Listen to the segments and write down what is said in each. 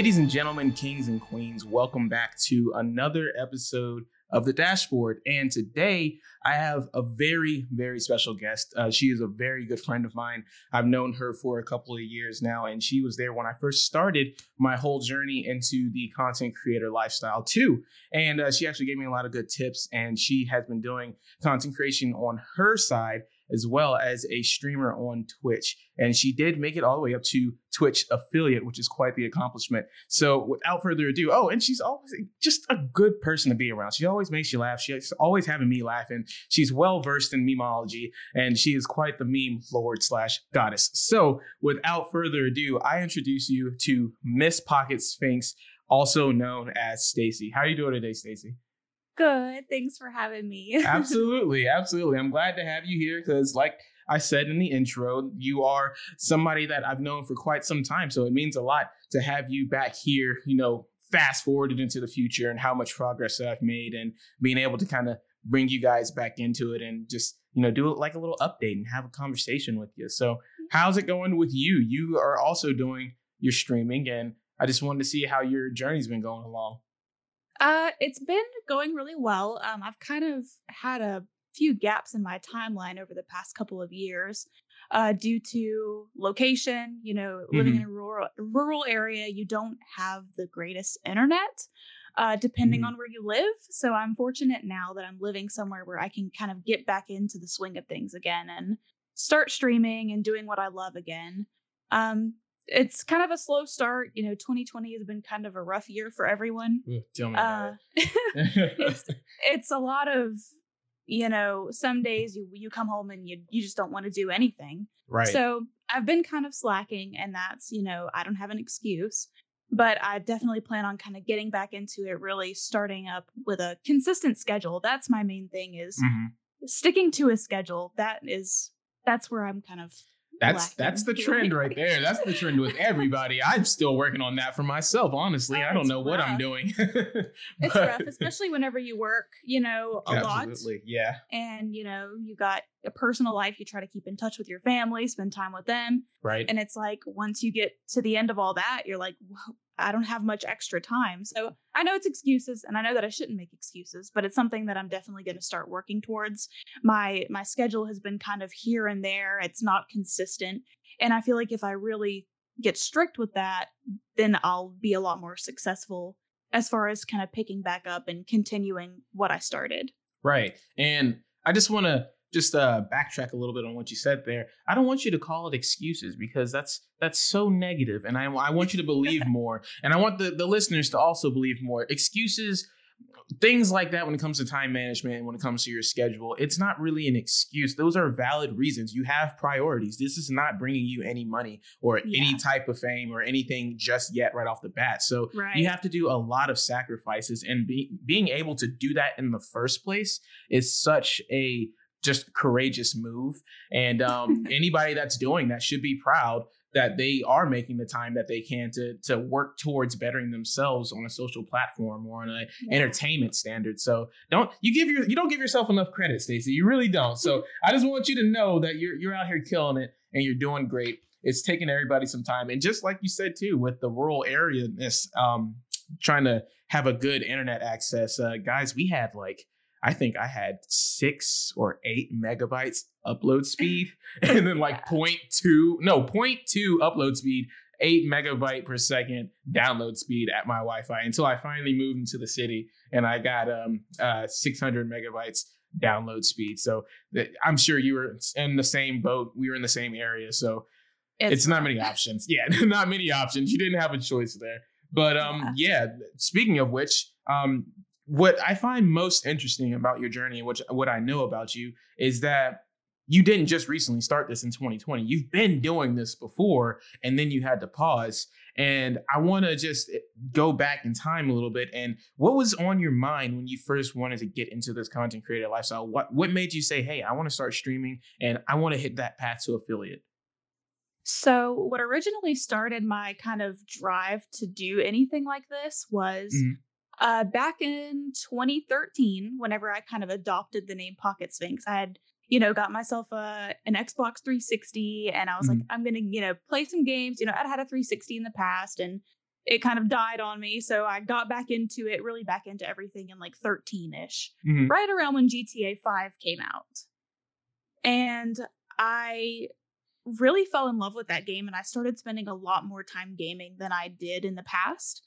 Ladies and gentlemen, kings and queens, welcome back to another episode of the dashboard. And today I have a very, very special guest. Uh, she is a very good friend of mine. I've known her for a couple of years now, and she was there when I first started my whole journey into the content creator lifestyle, too. And uh, she actually gave me a lot of good tips, and she has been doing content creation on her side as well as a streamer on Twitch. And she did make it all the way up to Twitch affiliate, which is quite the accomplishment. So without further ado, oh, and she's always just a good person to be around. She always makes you laugh. She's always having me laughing. She's well versed in memeology, and she is quite the meme lord slash goddess. So without further ado, I introduce you to Miss Pocket Sphinx, also known as Stacie. How are you doing today, Stacie? Good. Thanks for having me. absolutely. Absolutely. I'm glad to have you here because, like I said in the intro, you are somebody that I've known for quite some time. So it means a lot to have you back here, you know, fast forwarded into the future and how much progress I've made and being able to kind of bring you guys back into it and just, you know, do it like a little update and have a conversation with you. So, mm-hmm. how's it going with you? You are also doing your streaming, and I just wanted to see how your journey's been going along. Uh, it's been going really well. Um, I've kind of had a few gaps in my timeline over the past couple of years uh, due to location. You know, living mm-hmm. in a rural rural area, you don't have the greatest internet, uh, depending mm-hmm. on where you live. So I'm fortunate now that I'm living somewhere where I can kind of get back into the swing of things again and start streaming and doing what I love again. Um, it's kind of a slow start. You know, 2020 has been kind of a rough year for everyone. tell me uh, it's, it's a lot of, you know, some days you you come home and you you just don't want to do anything. Right. So I've been kind of slacking, and that's you know I don't have an excuse, but I definitely plan on kind of getting back into it, really starting up with a consistent schedule. That's my main thing is mm-hmm. sticking to a schedule. That is that's where I'm kind of that's that's the trend right there. That's the trend with everybody. I'm still working on that for myself. Honestly, oh, I don't know rough. what I'm doing. it's rough, especially whenever you work, you know, a lot. absolutely. lot. Yeah. And you know, you got a personal life. You try to keep in touch with your family, spend time with them. Right. And it's like once you get to the end of all that, you're like, I don't have much extra time. So I know it's excuses and I know that I shouldn't make excuses, but it's something that I'm definitely going to start working towards. My my schedule has been kind of here and there. It's not consistent. And I feel like if I really get strict with that, then I'll be a lot more successful as far as kind of picking back up and continuing what I started. Right. And I just want to just uh, backtrack a little bit on what you said there. I don't want you to call it excuses because that's that's so negative, and I I want you to believe more, and I want the the listeners to also believe more. Excuses, things like that, when it comes to time management when it comes to your schedule, it's not really an excuse. Those are valid reasons. You have priorities. This is not bringing you any money or yeah. any type of fame or anything just yet right off the bat. So right. you have to do a lot of sacrifices, and be, being able to do that in the first place is such a just courageous move. And um, anybody that's doing that should be proud that they are making the time that they can to to work towards bettering themselves on a social platform or on a yeah. entertainment standard. So don't you give your you don't give yourself enough credit, Stacie. You really don't. So I just want you to know that you're you're out here killing it and you're doing great. It's taking everybody some time, and just like you said too, with the rural area, this um, trying to have a good internet access, uh, guys, we had like I think I had six or eight megabytes upload speed, and then like yeah. 0.2, no, 0.2 upload speed, eight megabyte per second download speed at my Wi-Fi until I finally moved into the city and I got um uh 600 megabytes download speed. So th- I'm sure you were in the same boat. We were in the same area, so it's, it's not many options. Yeah, not many options. You didn't have a choice there. But um, yeah. yeah speaking of which, um, what I find most interesting about your journey, which what I know about you, is that you didn't just recently start this in 2020. You've been doing this before, and then you had to pause. And I want to just eh, go back in time a little bit. And what was on your mind when you first wanted to get into this content creator lifestyle? What what made you say, "Hey, I want to start streaming, and I want to hit that path to affiliate"? So, what originally started my kind of drive to do anything like this was mm-hmm. Uh, back in 2013, whenever I kind of adopted the name Pocket Sphinx, I had, you know, got myself a, an Xbox 360 and I was mm-hmm. like, I'm going to, you know, play some games. You know, I'd had a 360 in the past and it kind of died on me. So I got back into it, really back into everything in like 13 ish, Mhm. right around when GTA 5 came out. And I really fell in love with that game and I started spending a lot more time gaming than I did in the past.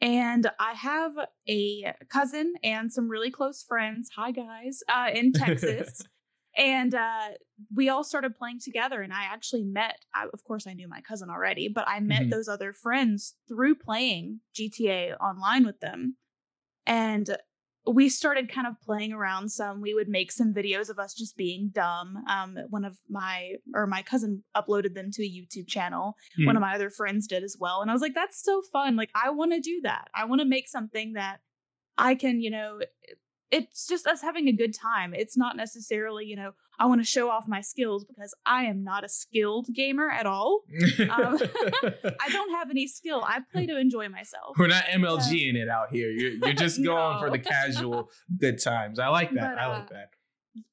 And I have a cousin and some really close friends, hi guys, uh, in Texas. and uh, we all started playing together. And I actually met, I, of course, I knew my cousin already, but I met Mhm. those other friends through playing GTA online with them. And we started kind of playing around some. We would make some videos of us just being dumb. Um, one of my or my cousin uploaded them to a YouTube channel. One of my other friends did as well, and I was like, "That's so fun! Like, I want to do that. I want to make something that I can, you know." It's just us having a good time. It's not necessarily, you know, I want to show off my skills because I am not a skilled gamer at all. Um, I don't have any skill. I play to enjoy myself. We're not MLG in it out here. You're, you're just going for the casual good times. I like that. But, I uh, like that.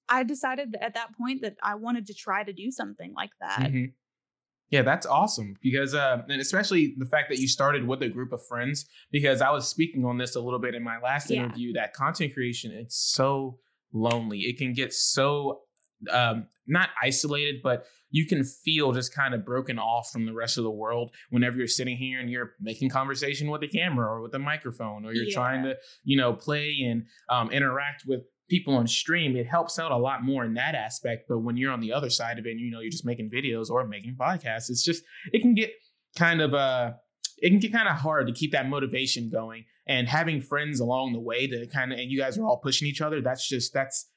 I decided that at that point that I wanted to try to do something like that. Mhm. Yeah, that's awesome because, uh, and especially the fact that you started with a group of friends. Because I was speaking on this a little bit in my last Yeah. interview. That content creation, it's so lonely. It can get so um, not isolated, but you can feel just kind of broken off from the rest of the world whenever you're sitting here and you're making conversation with a camera or with a microphone, or you're trying to, you know, play and um, interact with people on stream. It helps out a lot more in that aspect. But when you're on the other side of it, and, you know, you're just making videos or making podcasts, it's just it can get kind of uh it can get kind of hard to keep that motivation going and having friends along the way to kind of and you guys are all pushing each other that's just that's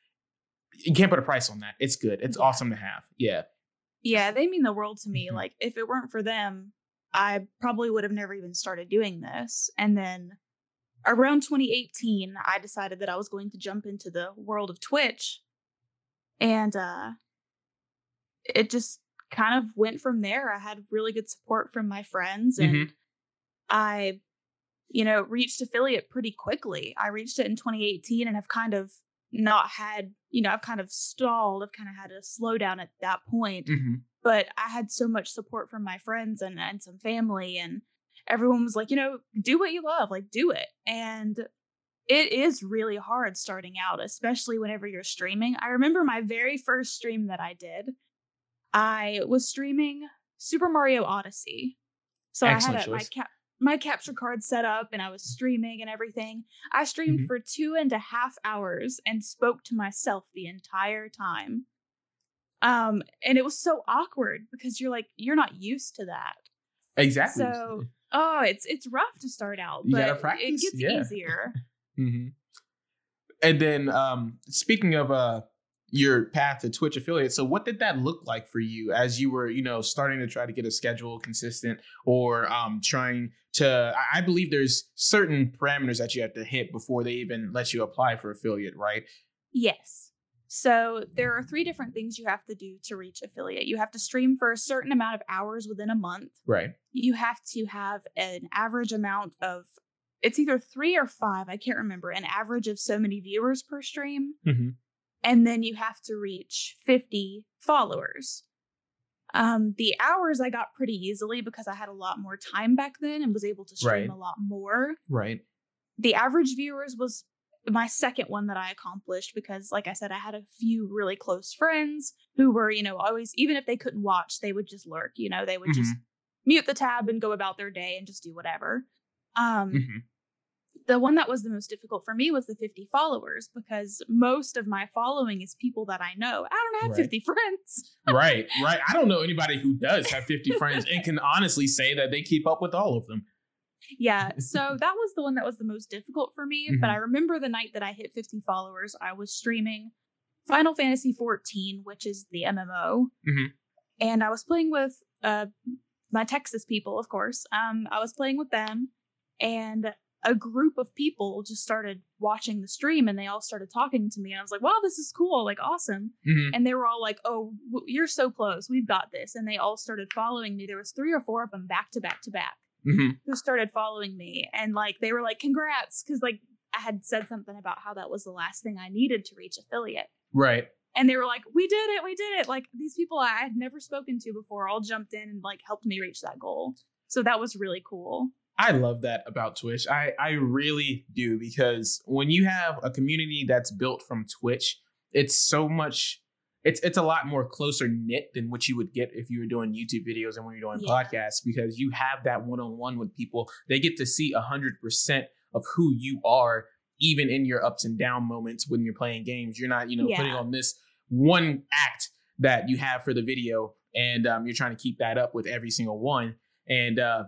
you can't put a price on that it's good it's Yeah. awesome to have yeah Yeah, they mean the world to me. Mhm. Like, if it weren't for them, I probably would have never even started doing this. And then around 2018, I decided that I was going to jump into the world of Twitch. And uh it just kind of went from there. I had really good support from my friends and Mhm. I you know, reached affiliate pretty quickly. I reached it in 2018 and have kind of not had, you know, I've kind of stalled. I've kind of had a slowdown at that point Mhm. but I had so much support from my friends and, and some family and everyone was like, you know, do what you love, like do it. And it is really hard starting out, especially whenever you're streaming. I remember my very first stream that I did. I was streaming Super Mario Odyssey. So Excellent I had a, my choice. My capture card set up and I was streaming and everything. I streamed Mhm. for two and a half hours and spoke to myself the entire time. Um, and it was so awkward because you're like, you're not used to that. exactly So oh, it's it's rough to start out, You but it gets yeah. easier. hmm and then um speaking of uh your path to twitch affiliate so what did that look like for you as you were you know starting to try to get a schedule consistent or um trying to I- believe there's certain parameters that you have to hit before they even let you apply for affiliate right Yes. So there are three different things you have to do to reach affiliate. You have to stream for a certain amount of hours within a month. right You have to have an average amount of it's either three or five, I can't remember, an average of so many viewers per stream. Mhm. And then you have to reach 50 followers. Um, the hours I got pretty easily because I had a lot more time back then and was able to stream Right. a lot more right the average viewers was my second one that I accomplished because, like I said, I had a few really close friends who were, you know, always, even if they couldn't watch, they would just lurk, you know, they would just mute the tab and go about their day and just do whatever. Um, Mhm. The one that was the most difficult for me was the 50 followers because most of my following is people that I know. I don't have Right. 50 friends. right right i don't know anybody who does have 50 friends and can honestly say that they keep up with all of them Yeah, so that was the one that was the most difficult for me. But Mhm. I remember the night that I hit 50 followers, I was streaming Final Fantasy 14, which is the MMO, Mhm. and I was playing with uh, my Texas people, of course. Um, I was playing with them, and a group of people just started watching the stream, and they all started talking to me. And I was like, "Wow, this is cool! Like, awesome!" Mhm. And they were all like, "Oh, w- you're so close! We've got this!" And they all started following me. There was three or four of them back to back to back Mhm. who started following me and like they were like congrats because like i had said something about how that was the last thing i needed to reach affiliate right and they were like we did it we did it like these people i had never spoken to before all jumped in and like helped me reach that goal so that was really cool I love that about Twitch. I, I really do because when you have a community that's built from Twitch, it's so much it's it's a lot more closer knit than what you would get if you were doing YouTube videos and when you're doing Yeah. podcasts because you have that one on one with people. They get to see a hundred percent of who you are, even in your ups and down moments when you're playing games. You're not, you know, putting on this one act that you have for the video, and um, you're trying to keep that up with every single one. And uh,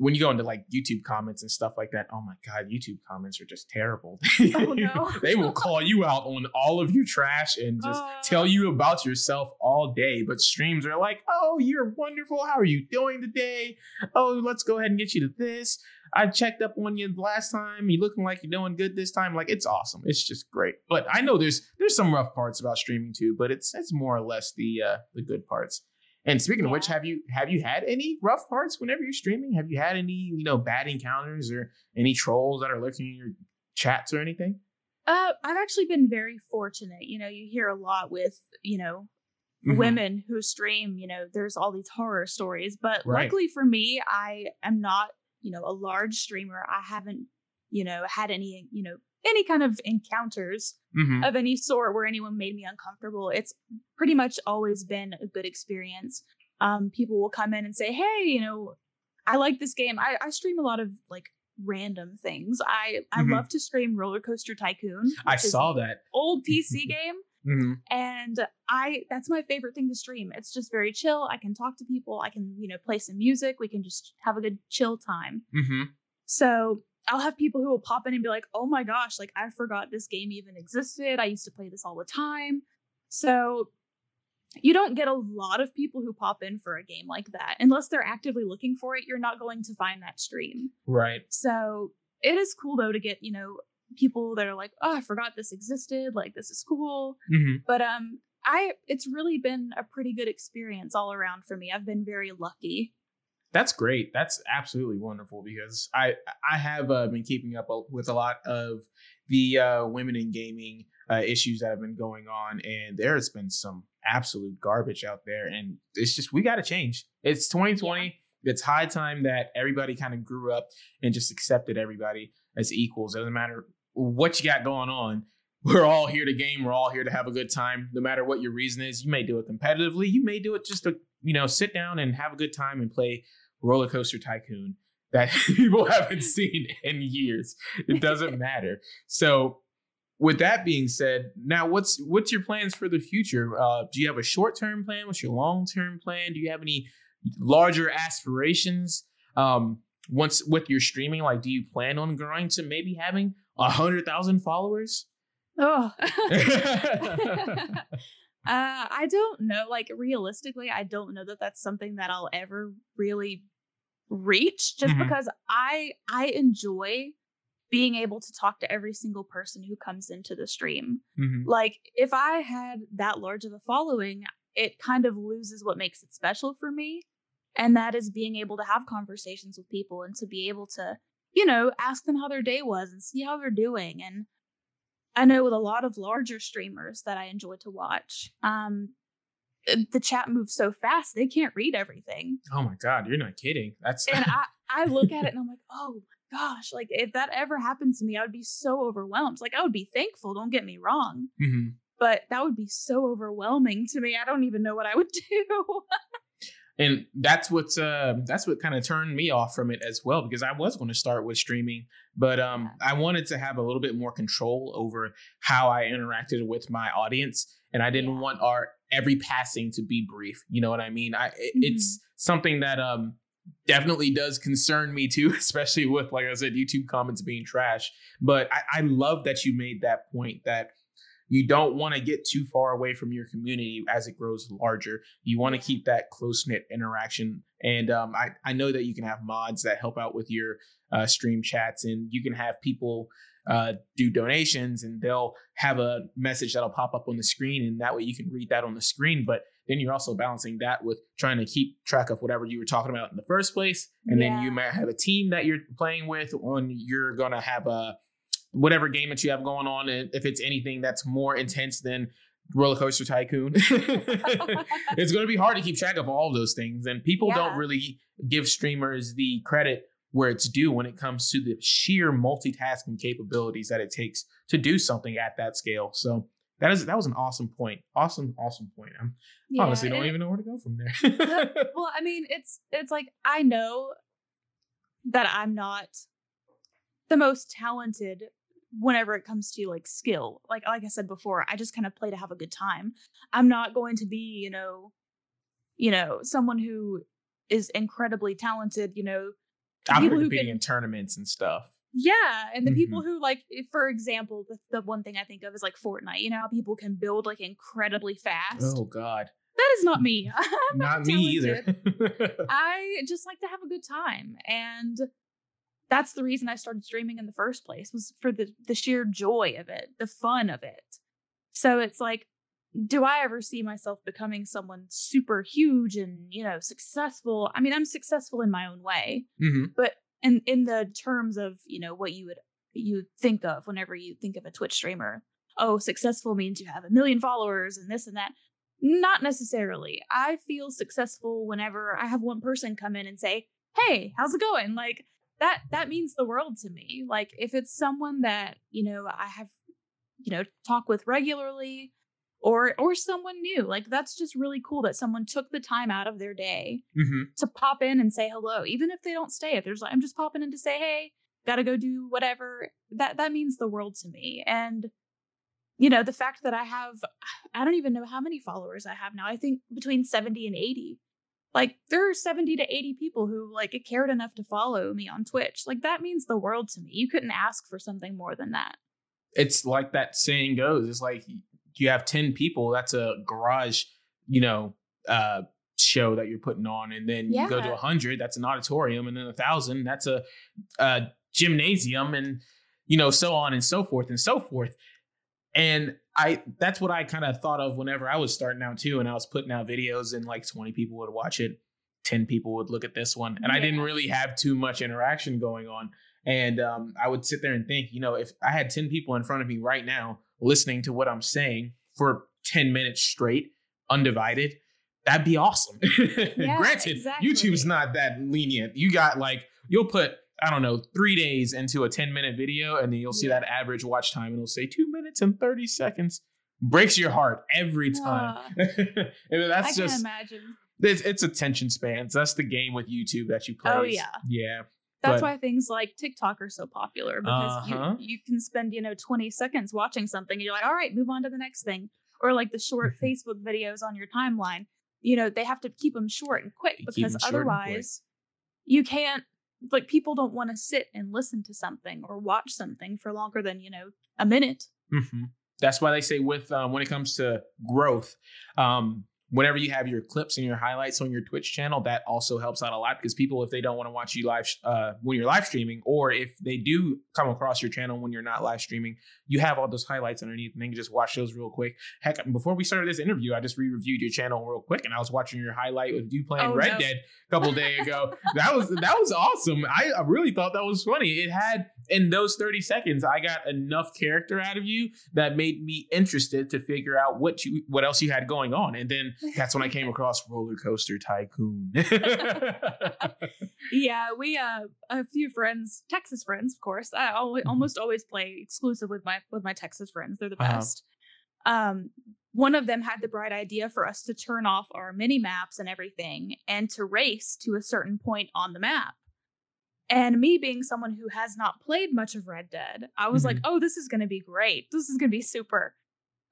when you go into like YouTube comments and stuff like that, oh my god, YouTube comments are just terrible. Oh, no. they will call you out on all of your trash and just Uh. tell you about yourself all day. But streams are like, oh, you're wonderful. How are you doing today? Oh, let's go ahead and get you to this. I checked up on you last time. You looking like you're doing good this time. Like it's awesome. It's just great. But I know there's there's some rough parts about streaming too, but it's it's more or less the uh the good parts. And speaking of which, have you have you had any rough parts whenever you're streaming? Have you had any, you know, bad encounters or any trolls that are lurking in your chats or anything? Uh, I've actually been very fortunate. You know, you hear a lot with, you know, Mhm. women who stream, you know, there's all these horror stories. But Right. luckily for me, I am not, you know, a large streamer. I haven't, you know, had any, you know, any kind of encounters Mhm. of any sort where anyone made me uncomfortable. It's pretty much always been a good experience. Um, people will come in and say, "Hey, you know, I like this game. I, I stream a lot of like random things. I I Mhm. love to stream Roller Coaster Tycoon. I saw that. old PC game." hmm and i that's my favorite thing to stream it's just very chill i can talk to people i can you know play some music we can just have a good chill time hmm so i'll have people who will pop in and be like oh my gosh like i forgot this game even existed. I used to play this all the time. So you don't get a lot of people who pop in for a game like that. Unless they're actively looking for it you're not going to find that stream. Right. so it is cool though to get you know people that are like oh i forgot this existed. Like this is cool. Hmm but um i it's really been a pretty good experience all around for me. I've been very lucky That's great. That's absolutely wonderful because I I have uh, been keeping up with a lot of the uh, women in gaming uh, issues that have been going on, and there has been some absolute garbage out there, and it's just we got to change. It's 2020. It's high time that everybody kind of grew up and just accepted everybody as equals. It doesn't matter what you got going on. We're all here to game. We're all here to have a good time. No matter what your reason is, you may do it competitively. You may do it just to you know sit down and have a good time and play roller coaster tycoon that people haven't seen in years. It doesn't matter. So, with that being said, now what's what's your plans for the future? Uh, do you have a short term plan? What's your long term plan? Do you have any larger aspirations? Um, once with your streaming, like, do you plan on growing to maybe having a hundred thousand followers? Oh uh i don't know like realistically i don't know that that's something that i'll ever really reach just Mhm. because i i enjoy being able to talk to every single person who comes into the stream Mhm. like if i had that large of a following it kind of loses what makes it special for me and that is being able to have conversations with people and to be able to you know ask them how their day was and see how they're doing and i know with a lot of larger streamers that i enjoy to watch um the chat moves so fast they can't read everything Oh my god, you're not kidding. That's and i i look at it and i'm like oh my gosh like if that ever happened to me i would be so overwhelmed like i would be thankful don't get me wrong Mhm. but that would be so overwhelming to me. I don't even know what I would do. And that's what's uh that's what kind of turned me off from it as well because I was going to start with streaming, but um I wanted to have a little bit more control over how I interacted with my audience, and I didn't Yeah. want our every passing to be brief. You know what I mean? I it, Mm-hmm. it's something that um definitely does concern me too, especially with like I said, YouTube comments being trash. But I, I love that you made that point that you don't want to get too far away from your community as it grows larger. You want to keep that close knit interaction. And um, I, I know that you can have mods that help out with your uh, stream chats, and you can have people uh, do donations, and they'll have a message that'll pop up on the screen, and that way you can read that on the screen. But then you're also balancing that with trying to keep track of whatever you were talking about in the first place, and then you might have a team that you're playing with, on you're gonna have a whatever game that you have going on, and if it's anything that's more intense than Roller Coaster Tycoon, it's going to be hard to keep track of all of those things. And people don't really give streamers the credit where it's due when it comes to the sheer multitasking capabilities that it takes to do something at that scale. So that is that was an awesome point. Awesome, awesome point. I'm Yeah, honestly don't and- even know where to go from there. well, I mean, it's it's like I know that I'm not the most talented whenever it comes to like skill. Like like I said before, I just kind of play to have a good time. I'm not going to be, you know, you know, someone who is incredibly talented, you know. I'm people who competing can- in tournaments and stuff. Yeah, and the Mm-hmm. people who like for example, the, the one thing I think of is like Fortnite. You know how people can build like incredibly fast? Oh God, That is not me. I'm not not me either. I just like to have a good time. And that's the reason I started streaming in the first place was for the the sheer joy of it, the fun of it. So it's like do I ever see myself becoming someone super huge and, you know, successful? I mean, I'm successful in my own way, hmm but in in the terms of, you know, what you would you think of whenever you think of a Twitch streamer. Oh, successful means you have a million followers and this and that. Not necessarily. I feel successful whenever I have one person come in and say, "Hey, how's it going?" Like that that means the world to me. Like if it's someone that, you know, I have you know, talk with regularly or or someone new. Like that's just really cool that someone took the time out of their day hmm to pop in and say hello, even if they don't stay. If there's like, I'm just popping in to say, hey, gotta go do whatever. That that means the world to me. And you know, the fact that I have, I don't even know how many followers I have now. I think between 70 and 80. Like there are 70 to 80 people who like cared enough to follow me on Twitch. Like that means the world to me. You couldn't ask for something more than that. It's like that saying goes. It's like you have ten people. That's a garage, you know, uh, show that you're putting on, and then you go to a hundred. That's an auditorium, and then a thousand. That's a, a gymnasium, and you know, so on and so forth and so forth. And I that's what I kind of thought of whenever I was starting out too, and I was putting out videos, and like twenty people would watch it, ten people would look at this one, and I didn't really have too much interaction going on. And um, I would sit there and think, you know, if I had 10 people in front of me right now listening to what I'm saying for 10 minutes straight, undivided, that'd be awesome. Granted, exactly. YouTube's not that lenient. You got like, you'll put, I don't know, three days into a 10 minute video, and then you'll see Yeah. that average watch time, and it'll say two minutes and 30 seconds. Breaks your heart every time. And I that's can just, imagine. it's, it's attention spans. That's the game with YouTube that you play. Oh, yeah. Yeah. That's But- why things like TikTok are so popular because Uh-huh. you, you can spend, you know, 20 seconds watching something and you're like, all right, move on to the next thing. Or like the short. Facebook videos on your timeline. You know, they have to keep them short and quick because because 'em short and quick. otherwise you can't, like, people don't want to sit and listen to something or watch something for longer than, you know, a minute. hmm That's why they say with um, when it comes to growth, um, whenever you have your clips and your highlights on your Twitch channel, that also helps out a lot because people, if they don't want to watch you live uh, when you're live streaming, or if they do come across your channel when you're not live streaming, you have all those highlights underneath, and they can just watch those real quick. Heck, before we started this interview, I just re-reviewed your channel real quick, and I was watching your highlight with you playing Oh, Red no. Dead a couple days ago. that was that was awesome. I, I really thought that was funny. It had in those 30 seconds, I got enough character out of you that made me interested to figure out what you what else you had going on. And then that's when I came across Roller Coaster Tycoon. Yeah, we uh a few friends, Texas friends, of course. I always, Mhm. almost always play exclusive with my with my Texas friends. They're the Uh-huh. best. Um, one of them had the bright idea for us to turn off our mini maps and everything, and to race to a certain point on the map. And me being someone who has not played much of Red Dead, I was like, "Oh, this is going to be great. This is going to be super."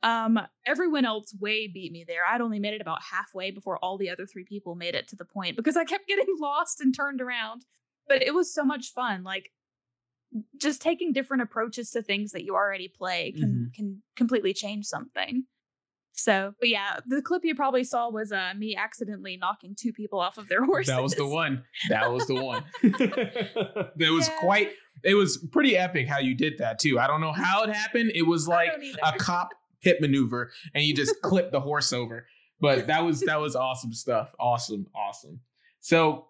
Um, everyone else way beat me there. I'd only made it about halfway before all the other three people made it to the point because I kept getting lost and turned around. But it was so much fun. Like just taking different approaches to things that you already play can can completely change something. So, but yeah, the clip you probably saw was uh, me accidentally knocking two people off of their horses. that was the one. That was the one. it was Yeah. quite it was pretty epic how you did that too. I don't know how it happened. It was like a cop hit maneuver and you just clipped the horse over. But that was that was awesome stuff. Awesome, awesome. So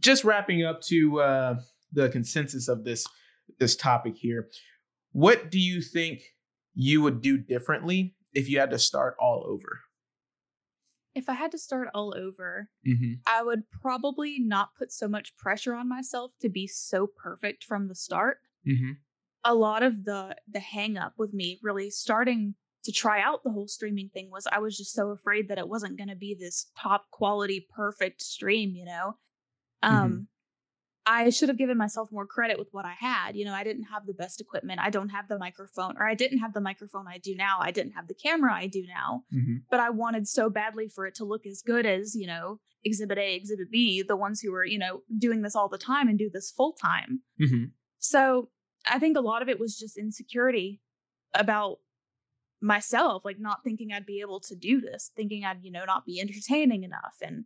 just wrapping up to uh the consensus of this this topic here. What do you think you would do differently if you had to start all over? If I had to start all over, Mm-hmm. I would probably not put so much pressure on myself to be so perfect from the start. Mm-hmm. A lot of the the hang up with me really starting to try out the whole streaming thing was I was just so afraid that it wasn't going to be this top quality perfect stream, you know. Um Mhm. I should have given myself more credit with what I had. You know, I didn't have the best equipment. I don't have the microphone or I didn't have the microphone I do now. I didn't have the camera I do now Mm-hmm. but I wanted so badly for it to look as good as, you know, Exhibit A, Exhibit B, the ones who were, you know, doing this all the time and do this full time. Mm-hmm. So I think a lot of it was just insecurity about myself, like not thinking I'd be able to do this, thinking I'd, you know, not be entertaining enough and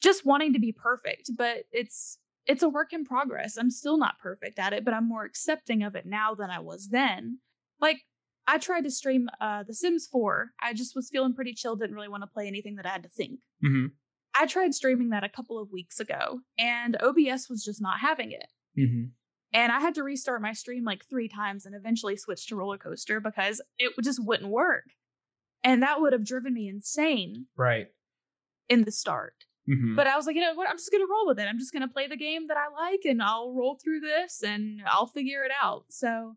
just wanting to be perfect. But it's, it's a work in progress. I'm still not perfect at it, but I'm more accepting of it now than I was then. Like I tried to stream uh The Sims 4. I just was feeling pretty chill, didn't really want to play anything that I had to think. Mm-hmm. I tried streaming that a couple of weeks ago and OBS was just not having it. Mm-hmm. And I had to restart my stream like three times and eventually switch to roller coaster because it just wouldn't work. And that would have driven me insane Right. in the start. Mm-hmm. But I was like, you know what? I'm just going to roll with it. I'm just going to play the game that I like and I'll roll through this and I'll figure it out. So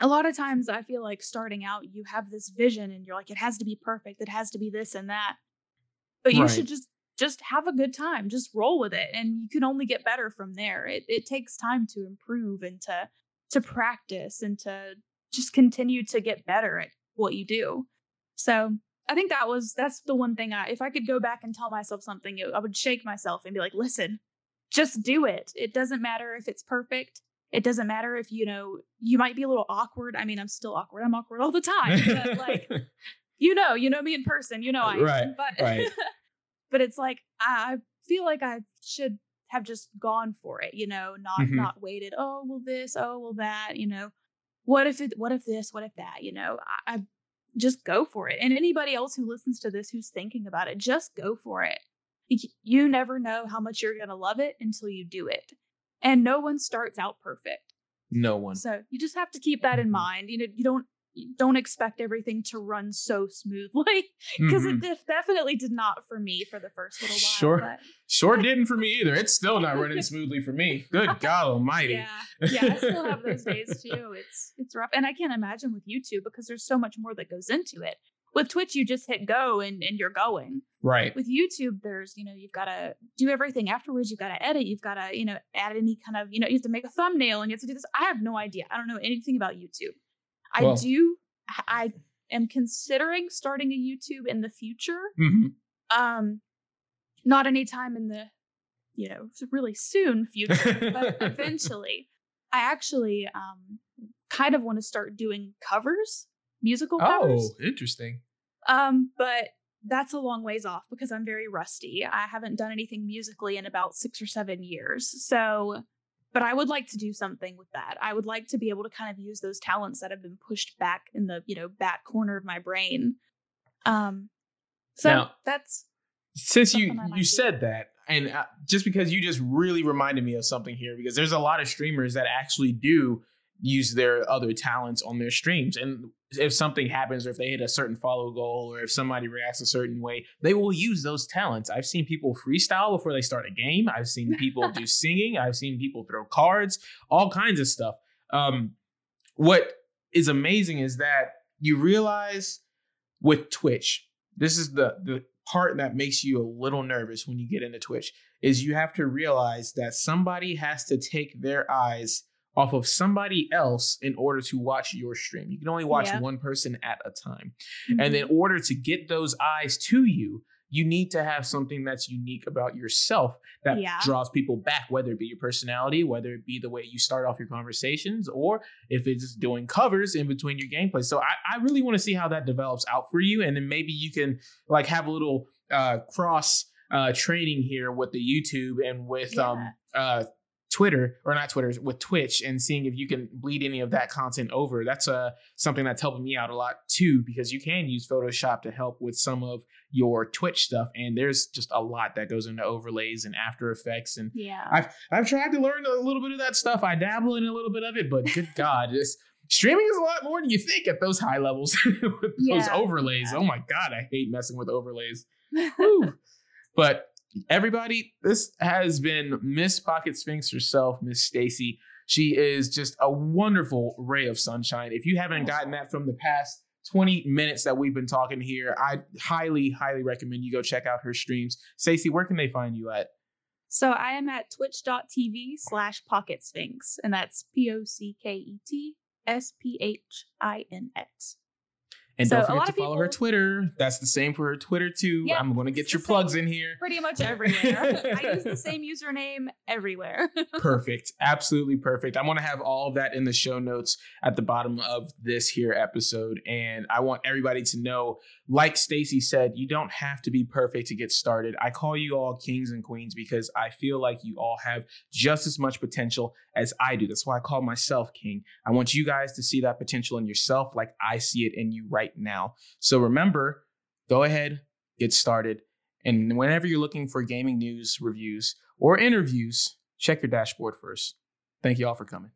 a lot of times I feel like starting out, you have this vision and you're like, it has to be perfect. It has to be this and that. But you Right. should just just have a good time. Just roll with it. And you can only get better from there. It it takes time to improve and to to practice and to just continue to get better at what you do. So I think that was that's the one thing I if I could go back and tell myself something, it- I would shake myself and be like, listen, just do it. It doesn't matter if it's perfect. It doesn't matter if you know you might be a little awkward. I mean, I'm still awkward. I'm awkward all the time. But like you know, you know me in person. You know I am. Right, But right. but it's like I I feel like I should have just gone for it. You know, not Mhm. not waited. Oh well, this. Oh well, that. You know, what if it? What if this? What if that? You know, I, I just go for it. And anybody else who listens to this who's thinking about it, just go for it. You never know how much you're gonna love it until you do it. And no one starts out perfect. no one. So you just have to keep that in Mhm. mind. You know, you don't don't expect everything to run so smoothly because Mhm. it def- definitely did not for me for the first little while. Sure. but- Sure didn't for me either. It's still not running smoothly for me. Good God Almighty. yeah, yeah, I still have those days too. It's it's rough, and I can't imagine with YouTube because there's so much more that goes into it. With Twitch, you just hit go and and you're going. Right. With YouTube, there's you know you've got to do everything afterwards. You've got to edit. You've got to you know add any kind of you know you have to make a thumbnail and you have to do this. I have no idea. I don't know anything about YouTube. I Well- do. I am considering starting a YouTube in the future. hmm Um, not anytime in the, you know, really soon future, but eventually. I actually um kind of want to start doing covers, musical covers. Oh, interesting. Um, but that's a long ways off because I'm very rusty. I haven't done anything musically in about six or seven years. So, but I would like to do something with that. I would like to be able to kind of use those talents that have been pushed back in the, you know, back corner of my brain. Um, so Now- that's Since you Something I might you do. said that, and uh, just because you just really reminded me of something here, because there's a lot of streamers that actually do use their other talents on their streams, and if something happens, or if they hit a certain follow goal, or if somebody reacts a certain way, they will use those talents. I've seen people freestyle before they start a game. I've seen people do singing. I've seen people throw cards, all kinds of stuff. Um, what is amazing is that you realize with Twitch, this is the the part that makes you a little nervous when you get into Twitch is you have to realize that somebody has to take their eyes off of somebody else in order to watch your stream. You can only watch Yeah. one person at a time. And in order to get those eyes to you, you need to have something that's unique about yourself that Yeah. draws people back, whether it be your personality, whether it be the way you start off your conversations, or if it's doing covers in between your gameplay. So I, I really want to see how that develops out for you. And then maybe you can like have a little uh, cross uh, training here with the YouTube and with um, uh, Twitter or not Twitter with Twitch and seeing if you can bleed any of that content over. That's uh, something that's helping me out a lot too because you can use Photoshop to help with some of your Twitch stuff and there's just a lot that goes into overlays and After Effects and yeah. I've I've tried to learn a little bit of that stuff. I dabble in a little bit of it, but good God, it's streaming is a lot more than you think at those high levels with those overlays. yeah. Oh my god, I hate messing with overlays. But everybody, this has been Miss Pocket Sphinx herself, Miss Stacie. She is just a wonderful ray of sunshine. If you haven't gotten that from the past 20 minutes that we've been talking here, I highly, highly recommend you go check out her streams. Stacie, where can they find you at? So I am at twitch.tv slash pocket sphinx, and that's P O C K E T S P H I N X. And So don't forget to follow her Twitter. That's the same for her Twitter too. Yep, I'm going to get your plugs in here. Pretty much everywhere. I use the same username everywhere. perfect. Absolutely perfect. I want to have all of that in the show notes at the bottom of this here episode. And I want everybody to know, like Stacie said, you don't have to be perfect to get started. I call you all kings and queens because I feel like you all have just as much potential as I do. That's why I call myself king. I want you guys to see that potential in yourself like I see it in you right now. So remember, go ahead, get started. And whenever you're looking for gaming news, reviews, or interviews, check your dashboard first. Thank you all for coming.